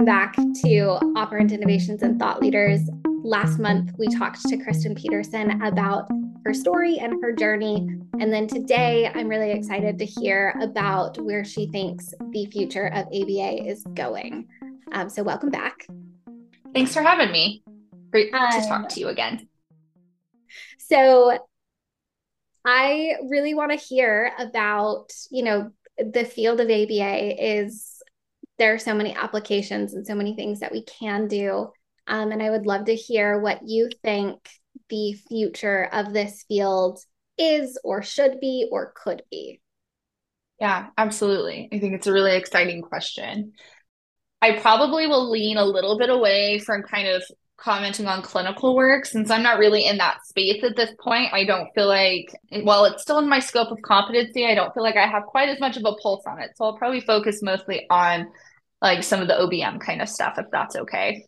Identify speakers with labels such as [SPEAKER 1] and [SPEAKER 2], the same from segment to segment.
[SPEAKER 1] welcome back to Operant Innovations and Thought Leaders. Last month, we talked to Kristyn Peterson about her story and her journey. And then today, I'm really excited to hear about where she thinks the future of ABA is going. Um, so, welcome back.
[SPEAKER 2] Thanks for having me. Great um, to talk to you again.
[SPEAKER 1] So, I really want to hear about, you know, the field of ABA is there are so many applications and so many things that we can do. Um, and I would love to hear what you think the future of this field is, or should be, or could be.
[SPEAKER 2] Yeah, absolutely. I think it's a really exciting question. I probably will lean a little bit away from kind of commenting on clinical work since I'm not really in that space at this point. I don't feel like, while it's still in my scope of competency, I don't feel like I have quite as much of a pulse on it. So I'll probably focus mostly on like some of the OBM kind of stuff, if that's okay.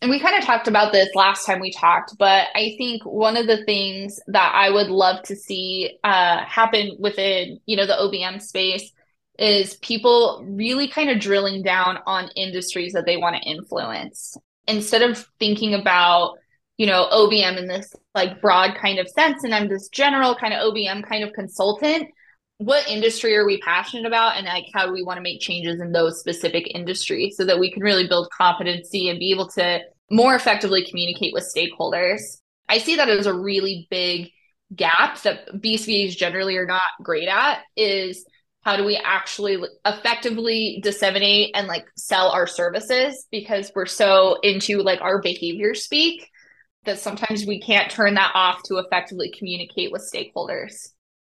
[SPEAKER 2] And we kind of talked about this last time we talked, but I think one of the things that I would love to see uh, happen within, you know, the OBM space is people really kind of drilling down on industries that they want to influence instead of thinking about you know obm in this like broad kind of sense and i'm this general kind of obm kind of consultant what industry are we passionate about and like how do we want to make changes in those specific industries so that we can really build competency and be able to more effectively communicate with stakeholders? I see that as a really big gap that bcbas generally are not great at is how do we actually effectively disseminate and like sell our services? Because we're so into like our behavior speak that sometimes we can't turn that off to effectively communicate with stakeholders.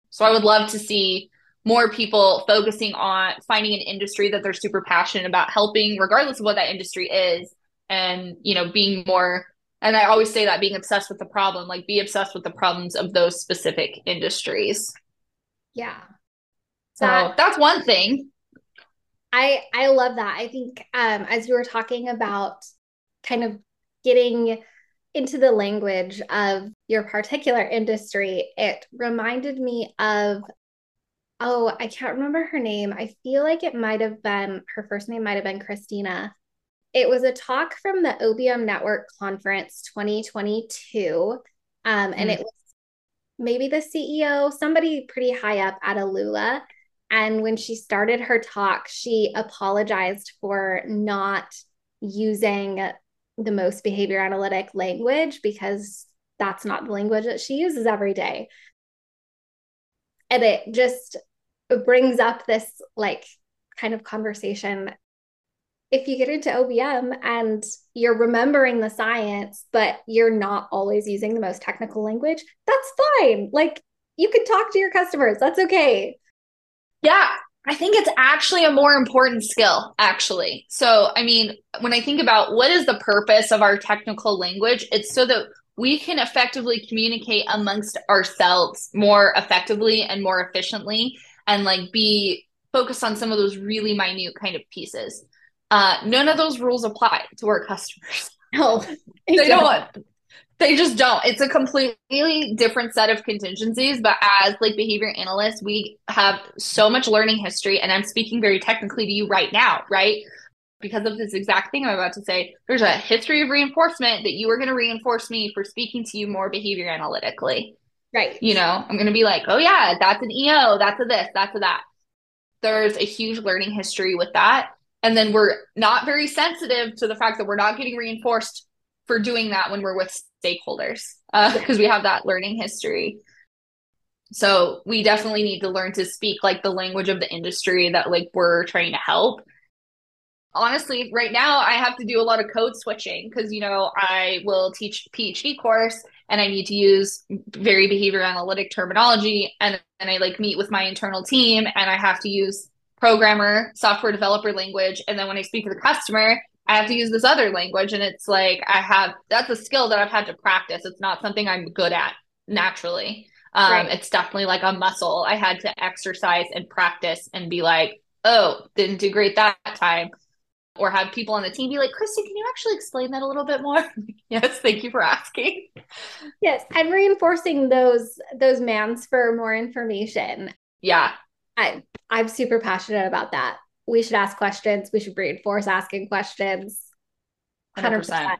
[SPEAKER 2] So i would love to see more people focusing on finding an industry that they're super passionate about helping regardless of what that industry is and you know being more and i always say that being obsessed with the problem like be obsessed with the problems of those specific industries.
[SPEAKER 1] Yeah
[SPEAKER 2] so that, that's one thing.
[SPEAKER 1] I I love that. I think um, as you were talking about kind of getting into the language of your particular industry, it reminded me of oh, I can't remember her name. I feel like it might have been her first name might have been Christina. It was a talk from the OBM Network Conference 2022. Um, and mm. it was maybe the CEO, somebody pretty high up at AlUla. And when she started her talk, she apologized for not using the most behavior analytic language because that's not the language that she uses every day. And it just brings up this like kind of conversation. If you get into OBM and you're remembering the science, but you're not always using the most technical language, that's fine. Like you can talk to your customers. That's okay.
[SPEAKER 2] Yeah, I think it's actually a more important skill, actually. So, I mean, when I think about what is the purpose of our technical language, it's so that we can effectively communicate amongst ourselves more effectively and more efficiently and like be focused on some of those really minute kind of pieces. Uh, none of those rules apply to our customers.
[SPEAKER 1] No,
[SPEAKER 2] they don't. They just don't. It's a completely different set of contingencies. But as like behavior analysts, we have so much learning history. And I'm speaking very technically to you right now, right? Because of this exact thing I'm about to say, there's a history of reinforcement that you are going to reinforce me for speaking to you more behavior analytically.
[SPEAKER 1] Right.
[SPEAKER 2] You know, I'm going to be like, oh, yeah, that's an EO, that's a this, that's a that. There's a huge learning history with that. And then we're not very sensitive to the fact that we're not getting reinforced for doing that when we're with stakeholders because uh, we have that learning history. So we definitely need to learn to speak like the language of the industry that like we're trying to help. Honestly, right now I have to do a lot of code switching because you know I will teach PhD course and I need to use very behavior analytic terminology and and I like meet with my internal team and I have to use programmer software developer language and then when I speak to the customer I have to use this other language. And it's like, I have, that's a skill that I've had to practice. It's not something I'm good at naturally. Um, right. It's definitely like a muscle. I had to exercise and practice and be like, oh, didn't do great that time. Or have people on the team be like, Kristyn, can you actually explain that a little bit more? yes, thank you for asking.
[SPEAKER 1] Yes, and reinforcing those those mands for more information.
[SPEAKER 2] Yeah.
[SPEAKER 1] I I'm super passionate about that we should ask questions. We should reinforce asking questions. 100%. 100%.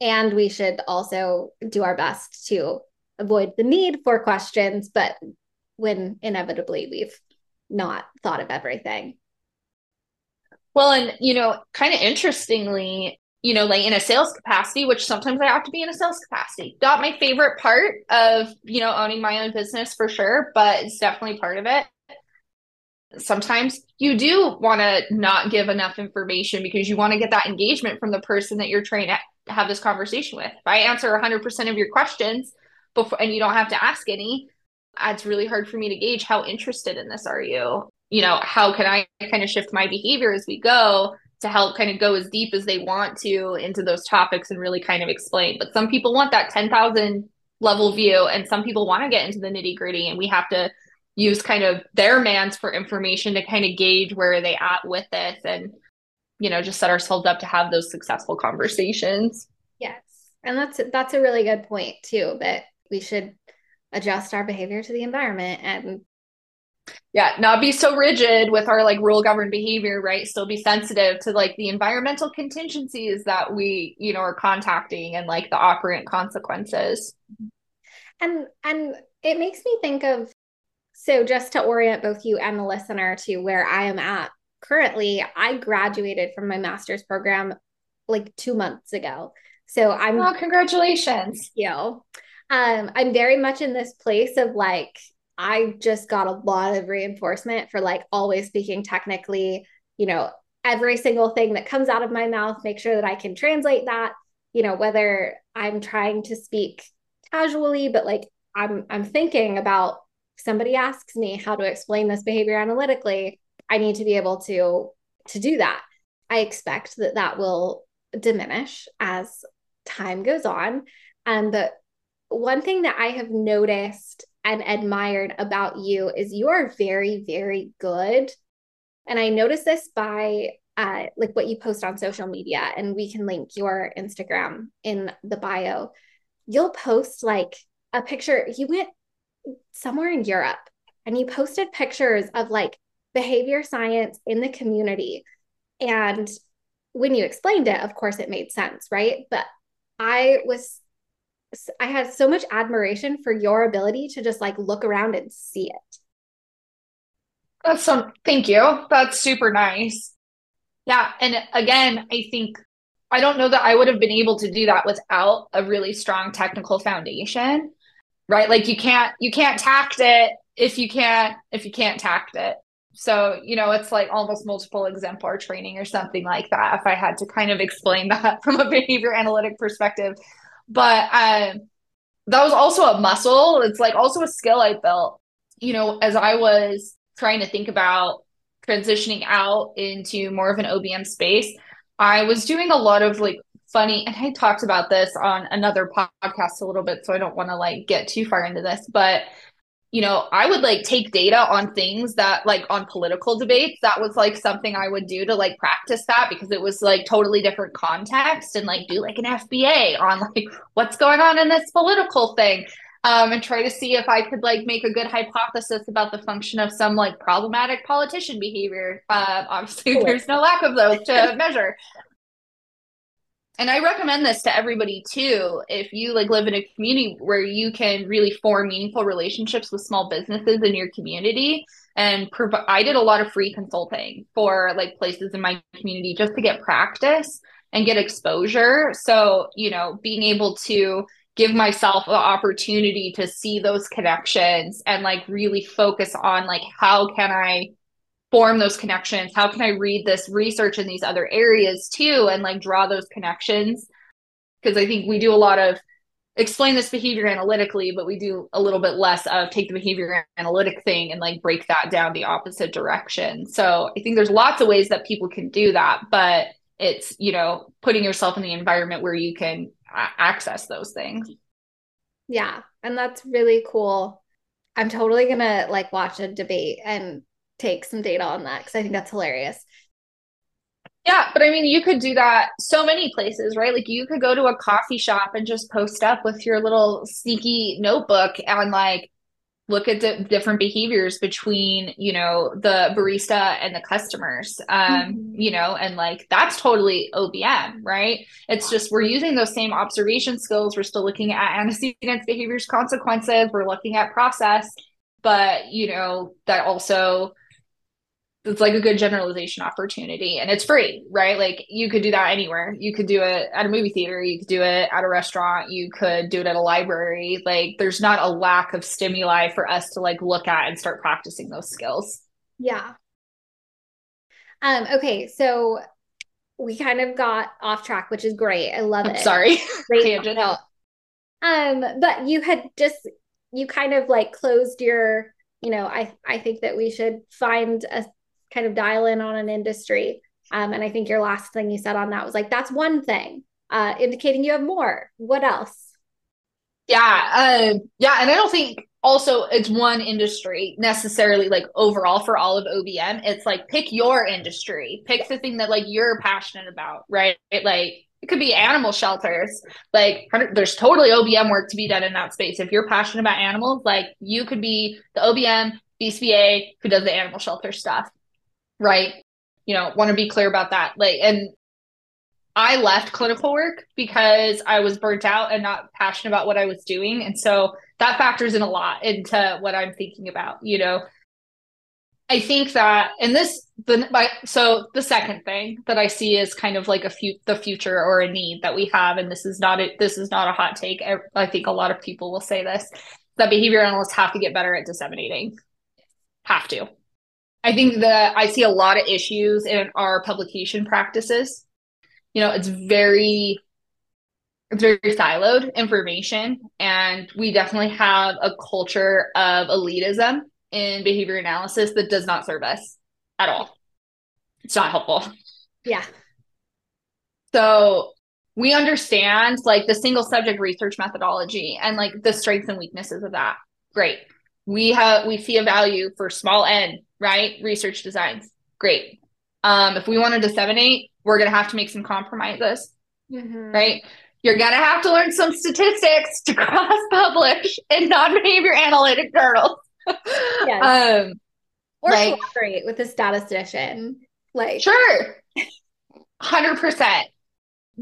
[SPEAKER 1] And we should also do our best to avoid the need for questions, but when inevitably we've not thought of everything.
[SPEAKER 2] Well, and you know, kind of interestingly, you know, like in a sales capacity, which sometimes I have to be in a sales capacity. Not my favorite part of, you know, owning my own business for sure, but it's definitely part of it. Sometimes you do want to not give enough information because you want to get that engagement from the person that you're trying to have this conversation with. If I answer 100% of your questions before and you don't have to ask any, it's really hard for me to gauge how interested in this are you. You know, how can I kind of shift my behavior as we go to help kind of go as deep as they want to into those topics and really kind of explain. But some people want that 10,000 level view and some people want to get into the nitty gritty and we have to use kind of their mands for information to kind of gauge where they at with this and you know just set ourselves up to have those successful conversations.
[SPEAKER 1] Yes. And that's that's a really good point too that we should adjust our behavior to the environment and
[SPEAKER 2] yeah not be so rigid with our like rule governed behavior right? Still be sensitive to like the environmental contingencies that we you know are contacting and like the operant consequences.
[SPEAKER 1] And and it makes me think of so just to orient both you and the listener to where i am at currently i graduated from my master's program like two months ago. So i'm
[SPEAKER 2] oh congratulations.
[SPEAKER 1] You. Know um i'm very much in this place of like I just got a lot of reinforcement for like always speaking technically, you know, every single thing that comes out of my mouth, make sure that I can translate that, you know, whether I'm trying to speak casually, but like I'm I'm thinking about somebody asks me how to explain this behavior analytically, I need to be able to to do that. I expect that that will diminish as time goes on. And but one thing that I have noticed and admired about you is you are very, very good. And I noticed this by uh, like what you post on social media, and we can link your Instagram in the bio. You'll post like a picture. You went somewhere in Europe and you posted pictures of like behavior science in the community. And when you explained it, of course, it made sense, right? But I was I had so much admiration for your ability to just like look around and see it.
[SPEAKER 2] That's some thank you. That's super nice. Yeah. And again, I think I don't know that I would have been able to do that without a really strong technical foundation. Right. Like you can't you can't tact it if you can't if you can't tact it. So, you know, it's like almost multiple exemplar training or something like that if I had to kind of explain that from a behavior analytic perspective. But um, that was also a muscle. It's like also a skill I built, you know, as I was trying to think about transitioning out into more of an OBM space. I was doing a lot of like funny, and I talked about this on another podcast a little bit, so I don't want to like get too far into this, but you know, I would like take data on things that like on political debates. That was like something I would do to like practice that because it was like totally different context and like do like an FBA on like what's going on in this political thing. Um, and try to see if I could like make a good hypothesis about the function of some like problematic politician behavior. Uh, obviously, cool. there's no lack of those to measure and I recommend this to everybody too. If you like live in a community where you can really form meaningful relationships with small businesses in your community and provide I did a lot of free consulting for like places in my community just to get practice and get exposure. So, you know, being able to give myself the opportunity to see those connections and like really focus on like how can I form those connections? How can i read this research in these other areas too and like draw those connections? Because i think we do a lot of explain this behavior analytically but we do a little bit less of take the behavior analytic thing and like break that down the opposite direction. So i think there's lots of ways that people can do that but it's you know putting yourself in the environment where you can access those things.
[SPEAKER 1] Yeah and that's really cool. I'm totally gonna like watch a debate and take some data on that because I think that's hilarious.
[SPEAKER 2] Yeah, but I mean, you could do that so many places, right? Like you could go to a coffee shop and just post up with your little sneaky notebook and like look at the different behaviors between you know the barista and the customers um mm-hmm. you know and like that's totally obm right it's just we're using those same observation skills we're still looking at antecedents behaviors consequences we're looking at process but you know that also it's like a good generalization opportunity and it's free, right? Like you could do that anywhere. You could do it at a movie theater, you could do it at a restaurant, you could do it at a library. Like there's not a lack of stimuli for us to like look at and start practicing those skills.
[SPEAKER 1] Yeah. Um okay, so we kind of got off track, which is great. I love I'm it.
[SPEAKER 2] Sorry.
[SPEAKER 1] Great tangent. Um but you had just you kind of like closed your you know, I I think that we should find a kind of dial in on an industry. Um, and I think your last thing you said on that was like, that's one thing, uh, indicating you have more. What else?
[SPEAKER 2] Yeah. Uh, yeah. And I don't think also it's one industry necessarily like overall for all of OBM. It's like pick your industry, pick the thing that like you're passionate about, right? Like it could be animal shelters. Like there's totally OBM work to be done in that space. If you're passionate about animals, like you could be the OBM BCBA who does the animal shelter stuff right? You know, want to be clear about that. Like, and I left clinical work because I was burnt out and not passionate about what I was doing. And so that factors in a lot into what I'm thinking about, you know. I think that, and this, the my, so the second thing that I see is kind of like a few the future or a need that we have, and this is not a, this is not a hot take. I, I think a lot of people will say this that behavior analysts have to get better at disseminating. Have to. I think that I see a lot of issues in our publication practices. You know, it's very it's very siloed information and we definitely have a culture of elitism in behavior analysis that does not serve us at all. It's not helpful.
[SPEAKER 1] Yeah.
[SPEAKER 2] So we understand like the single subject research methodology and like the strengths and weaknesses of that. Great. We have we see a value for small n right? Research designs. Great. Um, if we want to disseminate, we're going to have to make some compromises, mm-hmm. right? You're going to have to learn some statistics to cross publish in non behavior analytic journals. yes.
[SPEAKER 1] Um, or like, collaborate with a statistician. Like,
[SPEAKER 2] sure. 100%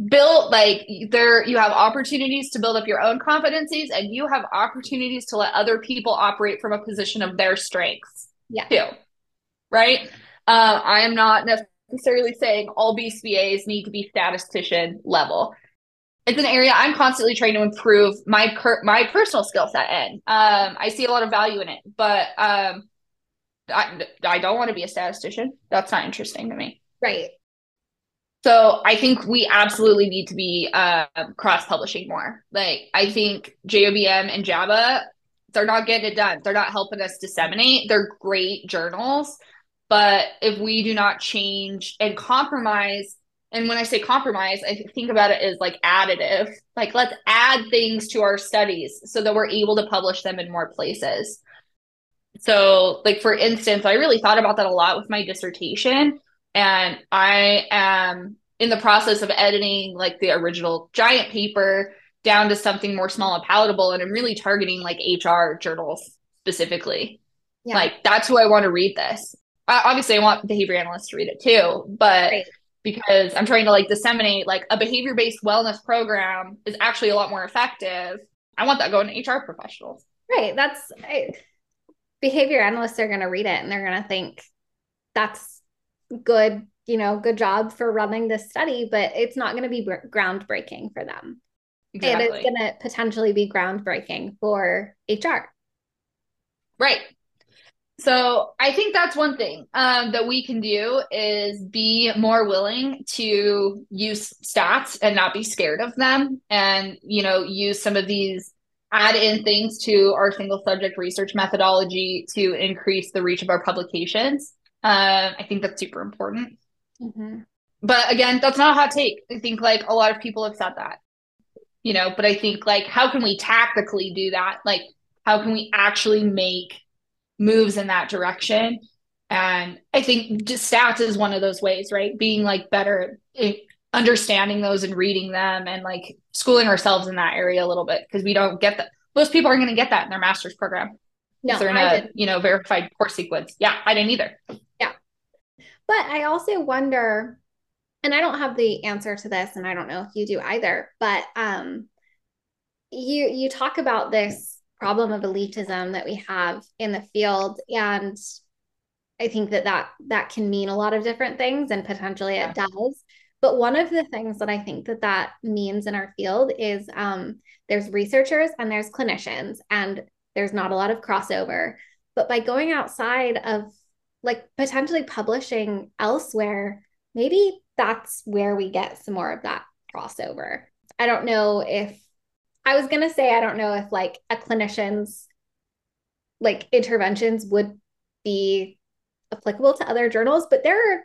[SPEAKER 2] build like there you have opportunities to build up your own competencies and you have opportunities to let other people operate from a position of their strengths
[SPEAKER 1] yeah
[SPEAKER 2] too right? Uh, I am not necessarily saying all BCBAs need to be statistician level. It's an area I'm constantly trying to improve my cur- my personal skill set in. Um, I see a lot of value in it, but um, I, I don't want to be a statistician. That's not interesting to me.
[SPEAKER 1] Right.
[SPEAKER 2] So I think we absolutely need to be uh, cross publishing more. Like I think JOBM and JABA, they're not getting it done. They're not helping us disseminate. They're great journals, but if we do not change and compromise, and when I say compromise, I think about it as like additive. Like let's add things to our studies so that we're able to publish them in more places. So, like for instance, I really thought about that a lot with my dissertation, and I am in the process of editing like the original giant paper down to something more small and palatable, and I'm really targeting like HR journals specifically. Yeah. Like that's who I want to read this uh, obviously I want behavior analysts to read it too, but right. because I'm trying to like disseminate like a behavior based wellness program is actually a lot more effective. I want that going to HR professionals.
[SPEAKER 1] Right. That's I, behavior analysts are going to read it and they're going to think that's good, you know, good job for running this study, but it's not going to be groundbreaking for them. Exactly. It's going to potentially be groundbreaking for HR.
[SPEAKER 2] Right. So I think that's one thing um, that we can do is be more willing to use stats and not be scared of them, and you know use some of these add in things to our single subject research methodology to increase the reach of our publications. Uh, I think that's super important. Mm-hmm. But again, that's not a hot take. I think like a lot of people have said that, you know. But I think like how can we tactically do that? Like how can we actually make moves in that direction. And I think just stats is one of those ways, right? Being like better understanding those and reading them and like schooling ourselves in that area a little bit because we don't get that. Most people aren't going to get that in their master's program. No, they're in I a didn't. you know verified course sequence. Yeah, I didn't either.
[SPEAKER 1] Yeah, but I also wonder, and I don't have the answer to this, and I don't know if you do either. But um, you you talk about this problem of elitism that we have in the field, and I think that that that can mean a lot of different things, and potentially yeah. it does. But one of the things that I think that that means in our field is um, there's researchers and there's clinicians, and there's not a lot of crossover. But by going outside of like potentially publishing elsewhere, maybe that's where we get some more of that crossover. I don't know if I was going to say, I don't know if like a clinician's like interventions would be applicable to other journals, but there are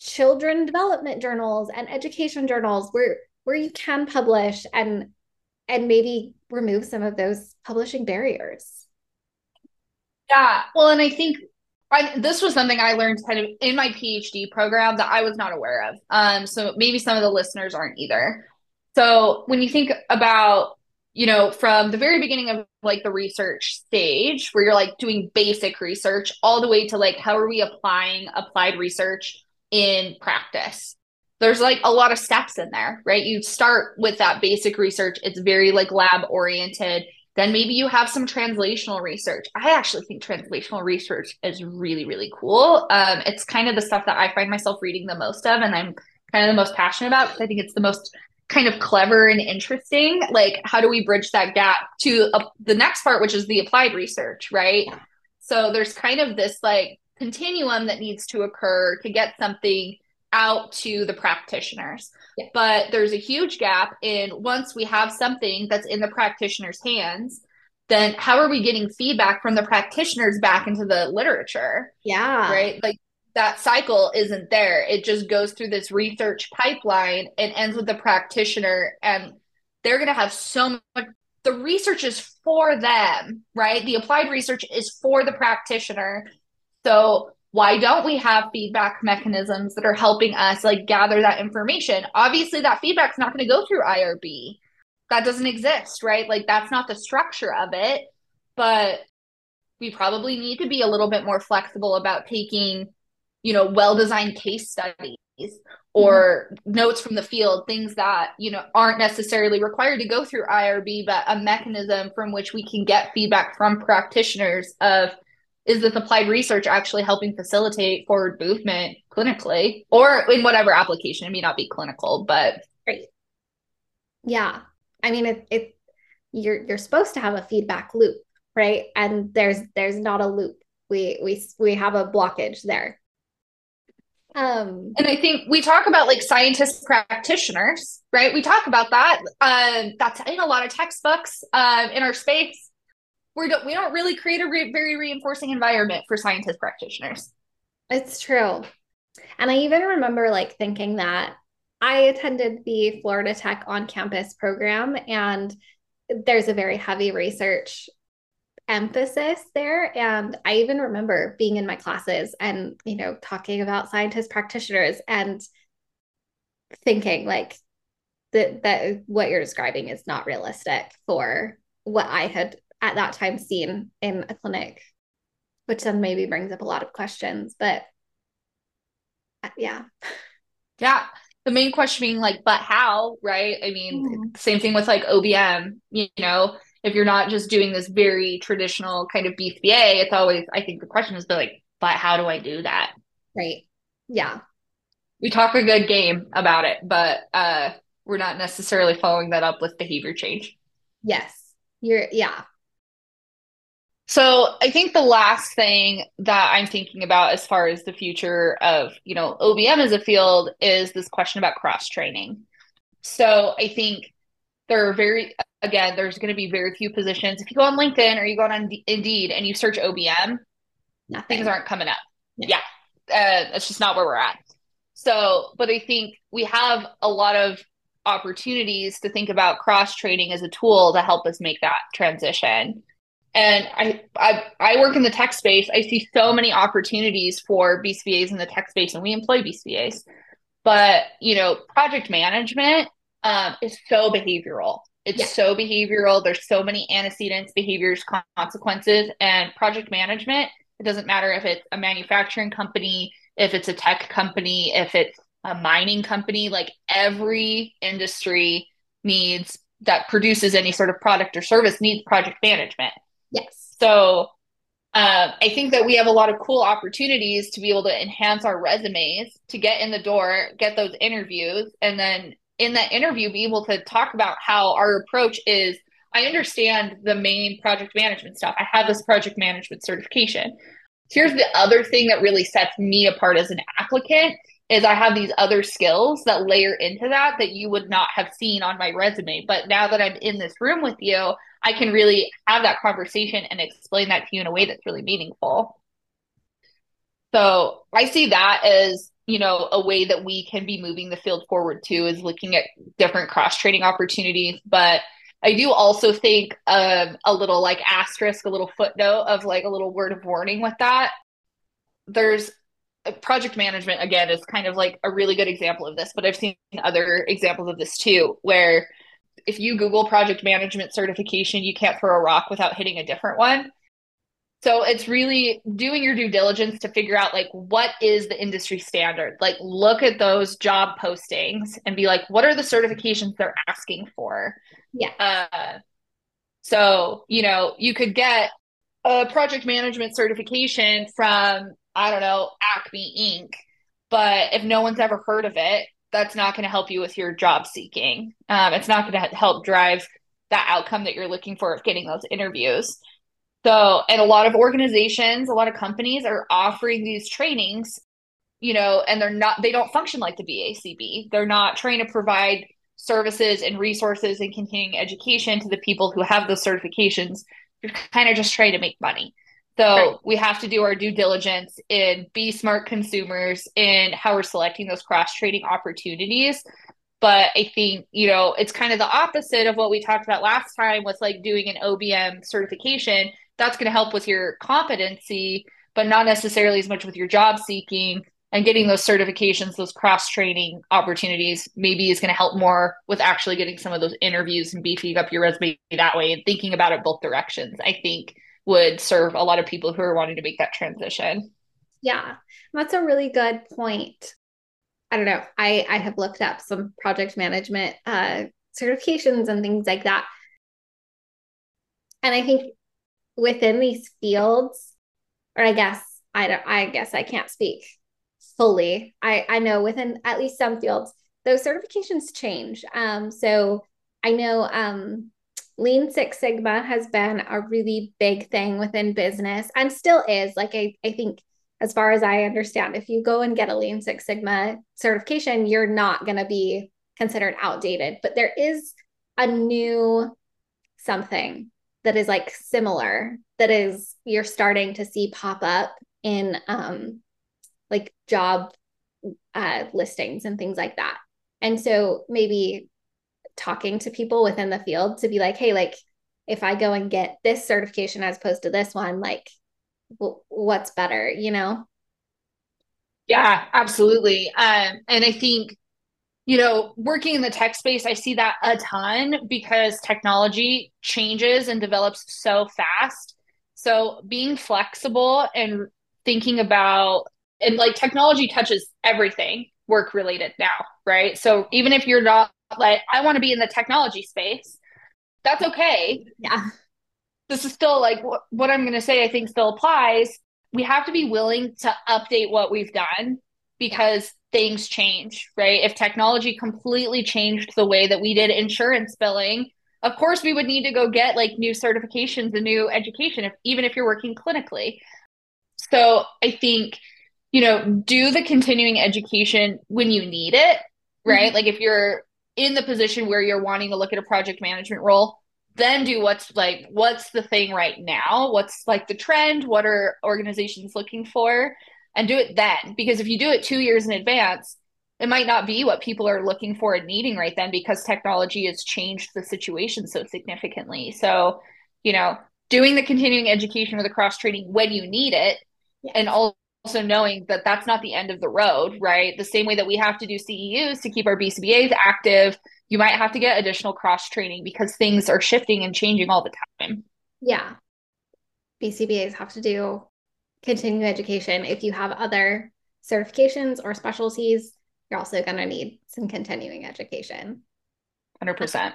[SPEAKER 1] children development journals and education journals where where you can publish and and maybe remove some of those publishing barriers.
[SPEAKER 2] Yeah, well, and I think I, this was something I learned kind of in my PhD program that I was not aware of. Um, so maybe some of the listeners aren't either. So when you think about, you know, from the very beginning of like the research stage, where you're like doing basic research, all the way to like how are we applying applied research in practice? There's like a lot of steps in there, right? You start with that basic research. It's very like lab oriented. Then maybe you have some translational research. I actually think translational research is really, really cool. Um, it's kind of the stuff that I find myself reading the most of, and I'm kind of the most passionate about because I think it's the most kind of clever and interesting. Like, how do we bridge that gap to uh, the next part, which is the applied research, right? So there's kind of this like continuum that needs to occur to get something out to the practitioners. Yeah. But there's a huge gap in once we have something that's in the practitioner's hands, then how are we getting feedback from the practitioners back into the literature?
[SPEAKER 1] Yeah.
[SPEAKER 2] Right? Like that cycle isn't there. It just goes through this research pipeline and ends with the practitioner and they're going to have so much the research is for them, right? The applied research is for the practitioner. So why don't we have feedback mechanisms that are helping us like gather that information? Obviously that feedback's not going to go through irb that doesn't exist right? Like that's not the structure of it. But we probably need to be a little bit more flexible about taking you know well designed case studies or mm-hmm. notes from the field things that you know aren't necessarily required to go through irb but a mechanism from which we can get feedback from practitioners of is this applied research actually helping facilitate forward movement clinically or in whatever application? It may not be clinical, but
[SPEAKER 1] right. Yeah. I mean it it you're you're supposed to have a feedback loop, right? And there's there's not a loop. We we we have a blockage there.
[SPEAKER 2] Um, and I think we talk about like scientist practitioners, right? We talk about that. Um, that's in a lot of textbooks um, in our space we don't we don't really create a re- very reinforcing environment for scientist practitioners.
[SPEAKER 1] It's true. And I even remember like thinking that I attended the Florida Tech on campus program and there's a very heavy research emphasis there and I even remember being in my classes and you know talking about scientist practitioners and thinking like that that what you're describing is not realistic for what I had at that time seen in a clinic, which then maybe brings up a lot of questions. But uh, yeah.
[SPEAKER 2] Yeah. The main question being like, but how, right? I mean, mm. same thing with like OBM, you know, if you're not just doing this very traditional kind of BCBA, it's always, I think the question is, but like, but how do I do that?
[SPEAKER 1] Right. Yeah.
[SPEAKER 2] We talk a good game about it, but uh, we're not necessarily following that up with behavior change.
[SPEAKER 1] Yes. You're, yeah.
[SPEAKER 2] So I think the last thing that I'm thinking about as far as the future of, you know, OBM as a field is this question about cross training. So I think there are very again, there's going to be very few positions. If you go on LinkedIn or you go on Indeed and you search OBM, Nothing. things aren't coming up. Yeah, yeah. Uh, that's just not where we're at. So, but I think we have a lot of opportunities to think about cross training as a tool to help us make that transition and I, I I work in the tech space. I see so many opportunities for BCBAs in the tech space, and we employ BCBAs. But you know, project management um, is so behavioral, It's yeah. so behavioral. There's so many antecedents, behaviors, consequences, and project management. It doesn't matter if it's a manufacturing company, if it's a tech company, if it's a mining company, like every industry needs that produces any sort of product or service needs project management.
[SPEAKER 1] Yes.
[SPEAKER 2] So um, I think that we have a lot of cool opportunities to be able to enhance our resumes, to get in the door, get those interviews, and then in that interview, be able to talk about how our approach is. I understand the main project management stuff. I have this project management certification. Here's the other thing that really sets me apart as an applicant is I have these other skills that layer into that that you would not have seen on my resume. But now that I'm in this room with you, I can really have that conversation and explain that to you in a way that's really meaningful. So I see that as, you know, a way that we can be moving the field forward too, is looking at different cross training opportunities. But I do also think um, a little like asterisk, a little footnote of like a little word of warning with that. There's project management again is kind of like a really good example of this, but I've seen other examples of this too, where if you Google project management certification, you can't throw a rock without hitting a different one. So it's really doing your due diligence to figure out like what is the industry standard. Like look at those job postings and be like, what are the certifications they're asking for?
[SPEAKER 1] Yeah.
[SPEAKER 2] Uh, so you know you could get a project management certification from I don't know Acme Inc. But if no one's ever heard of it, that's not going to help you with your job seeking. Um, it's not going to help drive that outcome that you're looking for of getting those interviews. So, and a lot of organizations, a lot of companies are offering these trainings, you know, and they're not, they don't function like the BACB. They're not trying to provide services and resources and continuing education to the people who have those certifications. You're kind of just trying to make money. So right. we have to do our due diligence in be smart consumers in how we're selecting those cross training opportunities. But I think, you know, it's kind of the opposite of what we talked about last time with like doing an OBM certification. That's going to help with your competency, but not necessarily as much with your job seeking and getting those certifications, those cross training opportunities, maybe is going to help more with actually getting some of those interviews and beefing up your resume that way and thinking about it both directions. I think would serve a lot of people who are wanting to make that transition.
[SPEAKER 1] Yeah, that's a really good point. I don't know. I I have looked up some project management uh, certifications and things like that, and I think within these fields, or I guess I don't. I guess I can't speak fully. I I know within at least some fields, those certifications change. Um, so I know um Lean Six Sigma has been a really big thing within business and still is. Like, I, I think, as far as I understand, if you go and get a Lean Six Sigma certification, you're not going to be considered outdated. But there is a new something that is like similar that is you're starting to see pop up in um like job uh listings and things like that. And so maybe talking to people within the field to be like, hey, like if I go and get this certification as opposed to this one, like w- what's better, you know?
[SPEAKER 2] Yeah, absolutely. Um, and I think, you know, working in the tech space, I see that a ton because technology changes and develops so fast. So being flexible and thinking about, and like technology touches everything work related now, right? So even if you're not like I want to be in the technology space. That's okay.
[SPEAKER 1] Yeah.
[SPEAKER 2] This is still like what, what I'm going to say, I think still applies. We have to be willing to update what we've done because things change, right? If technology completely changed the way that we did insurance billing, of course we would need to go get like new certifications and new education, if, even if you're working clinically. So I think, you know, do the continuing education when you need it, right? Mm-hmm. Like if you're in the position where you're wanting to look at a project management role then do what's like what's the thing right now? What's like the trend? What are organizations looking for? And do it then because if you do it 2 years in advance it might not be what people are looking for and needing right then because technology has changed the situation so significantly. So you know doing the continuing education or the cross training when you need it yes. and also knowing that that's not the end of the road, right? The same way that we have to do CEUs to keep our BCBAs active, you might have to get additional cross training because things are shifting and changing all the time.
[SPEAKER 1] Yeah. BCBAs have to do continuing education. If you have other certifications or specialties, you're also going to need some continuing education.
[SPEAKER 2] 100%.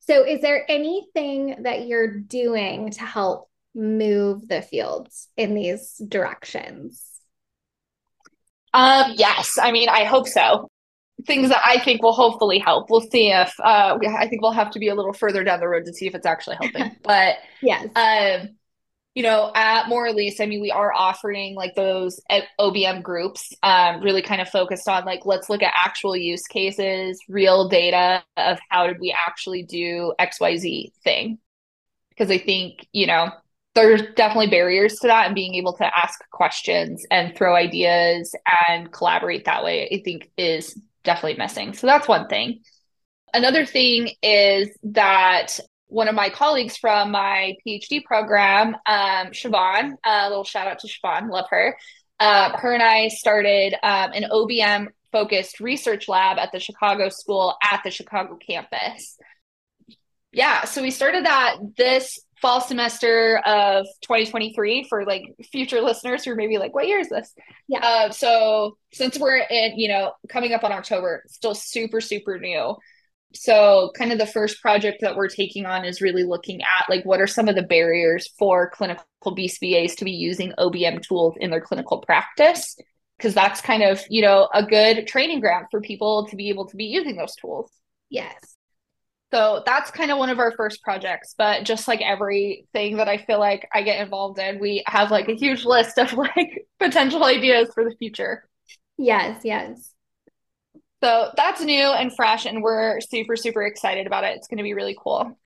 [SPEAKER 1] So, is there anything that you're doing to help move the fields in these directions?
[SPEAKER 2] Um, yes. I mean, I hope so. Things that I think will hopefully help. We'll see if uh, I think we'll have to be a little further down the road to see if it's actually helping. But
[SPEAKER 1] yes,
[SPEAKER 2] um, you know, at more or least, I mean, we are offering like those OBM groups, um, really kind of focused on like, let's look at actual use cases, real data of how did we actually do XYZ thing. Because I think, you know, there's definitely barriers to that and being able to ask questions and throw ideas and collaborate that way, I think is definitely missing. So that's one thing. Another thing is that one of my colleagues from my PhD program, um, Siobhan, a little shout out to Siobhan, love her. Uh, her and I started um, an OBM focused research lab at the Chicago School at the Chicago campus. Yeah, so we started that this fall semester of 2023 for like future listeners who are maybe like, what year is this?
[SPEAKER 1] Yeah.
[SPEAKER 2] Uh, so since we're in, you know, coming up on October, still super, super new so kind of the first project that we're taking on is really looking at like what are some of the barriers for clinical BCBAs to be using OBM tools in their clinical practice because that's kind of you know a good training ground for people to be able to be using those tools
[SPEAKER 1] yes
[SPEAKER 2] so that's kind of one of our first projects but just like everything that i feel like i get involved in we have like a huge list of like potential ideas for the future
[SPEAKER 1] yes yes
[SPEAKER 2] so that's new and fresh, and we're super, super excited about it. It's going to be really cool.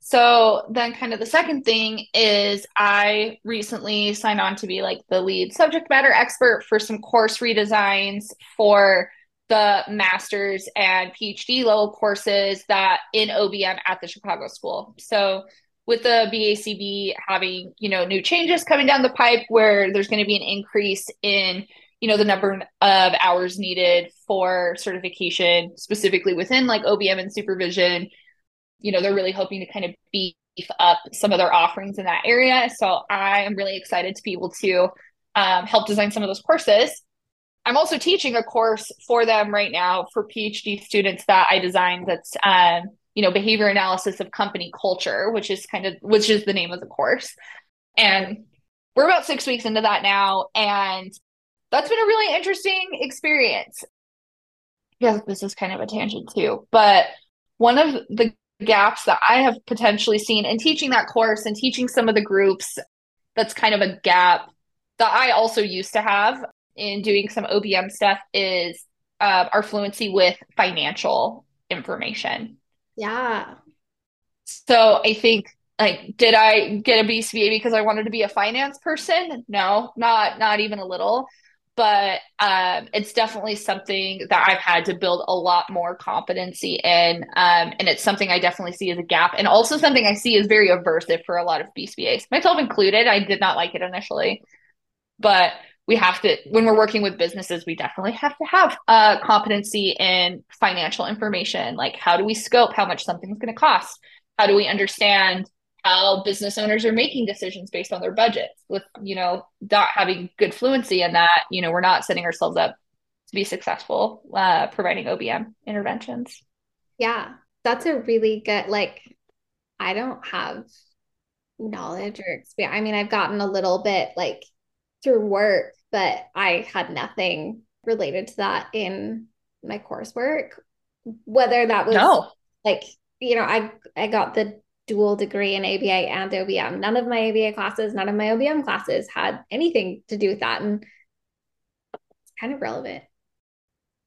[SPEAKER 2] So then, kind of the second thing is I recently signed on to be like the lead subject matter expert for some course redesigns for the master's and PhD level courses that in OBM at the Chicago School. So with the BACB having, you know, new changes coming down the pipe where there's going to be an increase in you know the number of hours needed for certification specifically within like obm and supervision you know they're really hoping to kind of beef up some of their offerings in that area so i am really excited to be able to um, help design some of those courses i'm also teaching a course for them right now for phd students that i designed that's um, you know behavior analysis of company culture which is kind of which is the name of the course and we're about six weeks into that now and that's been a really interesting experience. Yeah, this is kind of a tangent too, but one of the gaps that I have potentially seen in teaching that course and teaching some of the groups that's kind of a gap that I also used to have in doing some OBM stuff is uh, our fluency with financial information.
[SPEAKER 1] Yeah.
[SPEAKER 2] So I think like did I get a BCBA because I wanted to be a finance person? No, not not even a little but um, it's definitely something that I've had to build a lot more competency in. Um, and it's something I definitely see as a gap, and also something I see as very aversive for a lot of BCBAs, myself included. I did not like it initially, but we have to, when we're working with businesses, we definitely have to have uh, competency in financial information. Like, how do we scope how much something's going to cost? How do we understand how business owners are making decisions based on their budgets with you know not having good fluency in that you know we're not setting ourselves up to be successful uh, providing obm interventions
[SPEAKER 1] yeah that's a really good like i don't have knowledge or experience i mean i've gotten a little bit like through work but i had nothing related to that in my coursework whether that was no. like you know i i got the dual degree in ABA and OBM. None of my ABA classes, none of my OBM classes had anything to do with that. And it's kind of relevant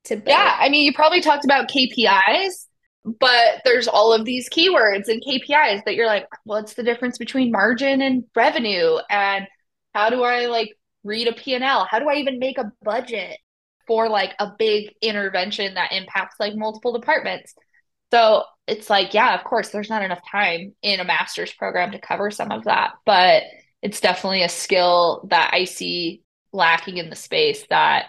[SPEAKER 2] to build. Yeah. I mean, you probably talked about KPIs, but there's all of these keywords and KPIs that you're like, what's the difference between margin and revenue? And how do I like read a P&L? How do I even make a budget for like a big intervention that impacts like multiple departments? So it's like, yeah, of course, there's not enough time in a master's program to cover some of that, but it's definitely a skill that I see lacking in the space that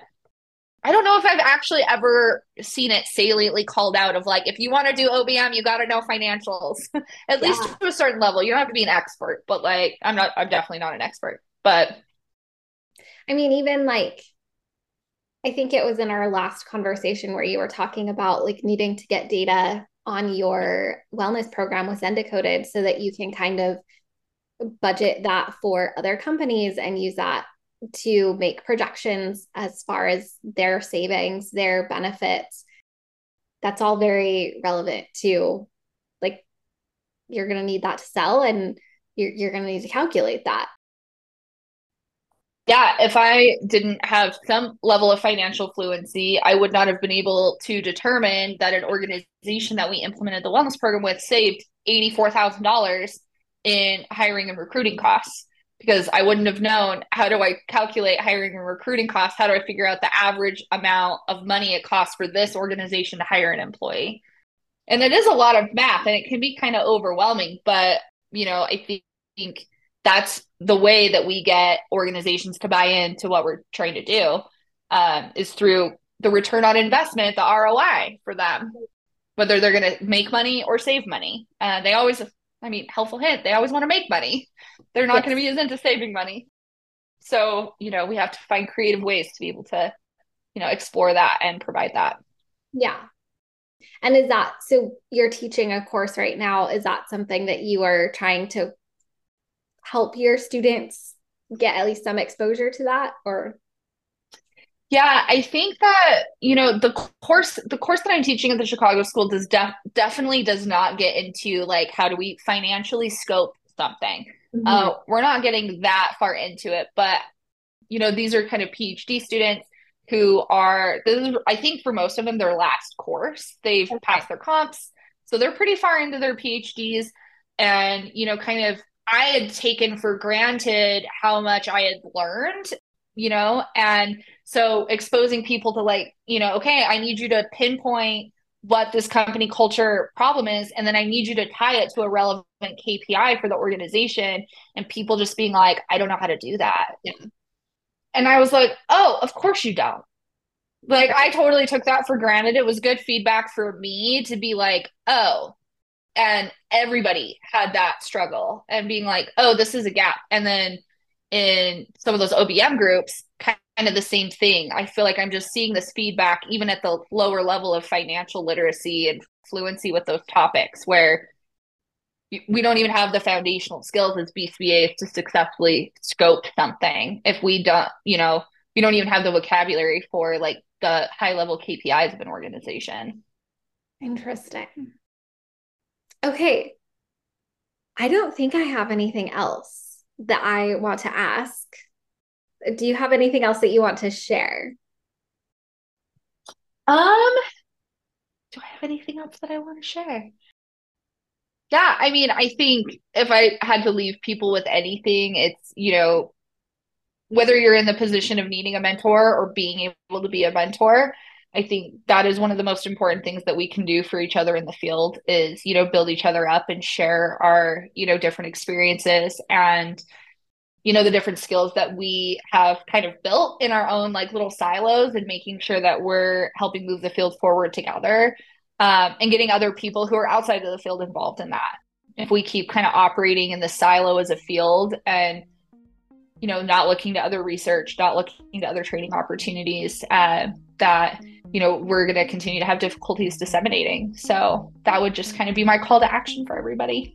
[SPEAKER 2] I don't know if I've actually ever seen it saliently called out of like, if you want to do OBM, you got to know financials, at yeah. least to a certain level. You don't have to be an expert, but like, I'm not, I'm definitely not an expert, but
[SPEAKER 1] I mean, even like, I think it was in our last conversation where you were talking about like needing to get data on your wellness program with Zendicoded so that you can kind of budget that for other companies and use that to make projections as far as their savings, their benefits. That's all very relevant to like you're going to need that to sell and you're, you're going to need to calculate that.
[SPEAKER 2] Yeah, if I didn't have some level of financial fluency, I would not have been able to determine that an organization that we implemented the wellness program with saved $84,000 in hiring and recruiting costs because I wouldn't have known how do I calculate hiring and recruiting costs? How do I figure out the average amount of money it costs for this organization to hire an employee? And it is a lot of math and it can be kind of overwhelming, but you know, I think that's the way that we get organizations to buy into what we're trying to do um, is through the return on investment, the ROI for them, whether they're going to make money or save money. Uh, they always I mean, helpful hint, they always want to make money. They're not yes. going to be as into saving money. So, you know, we have to find creative ways to be able to, you know, explore that and provide that.
[SPEAKER 1] Yeah. And is that so you're teaching a course right now? Is that something that you are trying to help your students get at least some exposure to that or
[SPEAKER 2] yeah, I think that you know the course the course that I'm teaching at the Chicago School does def- definitely does not get into like how do we financially scope something. Mm-hmm. Uh, we're not getting that far into it, but you know these are kind of PhD students who are this is I think for most of them their last course. They've okay. passed their comps, so they're pretty far into their PhDs, and you know kind of I had taken for granted how much I had learned, you know, and so exposing people to like, you know, okay, I need you to pinpoint what this company culture problem is and then I need you to tie it to a relevant KPI for the organization and people just being like, I don't know how to do that. Yeah. And I was like, "Oh, of course you don't." Like I totally took that for granted. It was good feedback for me to be like, "Oh, and everybody had that struggle and being like, oh, this is a gap. And then in some of those OBM groups, kind of the same thing. I feel like I'm just seeing this feedback even at the lower level of financial literacy and fluency with those topics where we don't even have the foundational skills as BCBAs to successfully scope something if we don't, you know, we don't even have the vocabulary for like the high level KPIs of an organization.
[SPEAKER 1] Interesting. Okay. I don't think I have anything else that I want to ask do you have anything else that you want to share?
[SPEAKER 2] Um, do I have anything else that I want to share? Yeah, I mean, I think if I had to leave people with anything, it's, you know, whether you're in the position of needing a mentor or being able to be a mentor, I think that is one of the most important things that we can do for each other in the field is, you know, build each other up and share our, you know, different experiences and you know the different skills that we have kind of built in our own like little silos and making sure that we're helping move the field forward together um, and getting other people who are outside of the field involved in that. If we keep kind of operating in the silo as a field and you know not looking to other research not looking to other training opportunities uh, that you know we're going to continue to have difficulties disseminating so that would just kind of be my call to action for everybody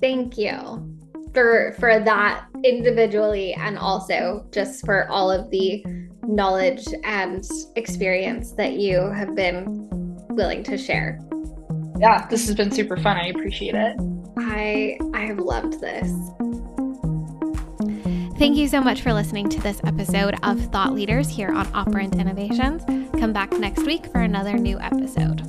[SPEAKER 1] thank you for for that individually and also just for all of the knowledge and experience that you have been willing to share.
[SPEAKER 2] Yeah, this has been super fun. I appreciate it.
[SPEAKER 1] I I have loved this.
[SPEAKER 3] Thank you so much for listening to this episode of Thought Leaders here on Operant Innovations. Come back next week for another new episode.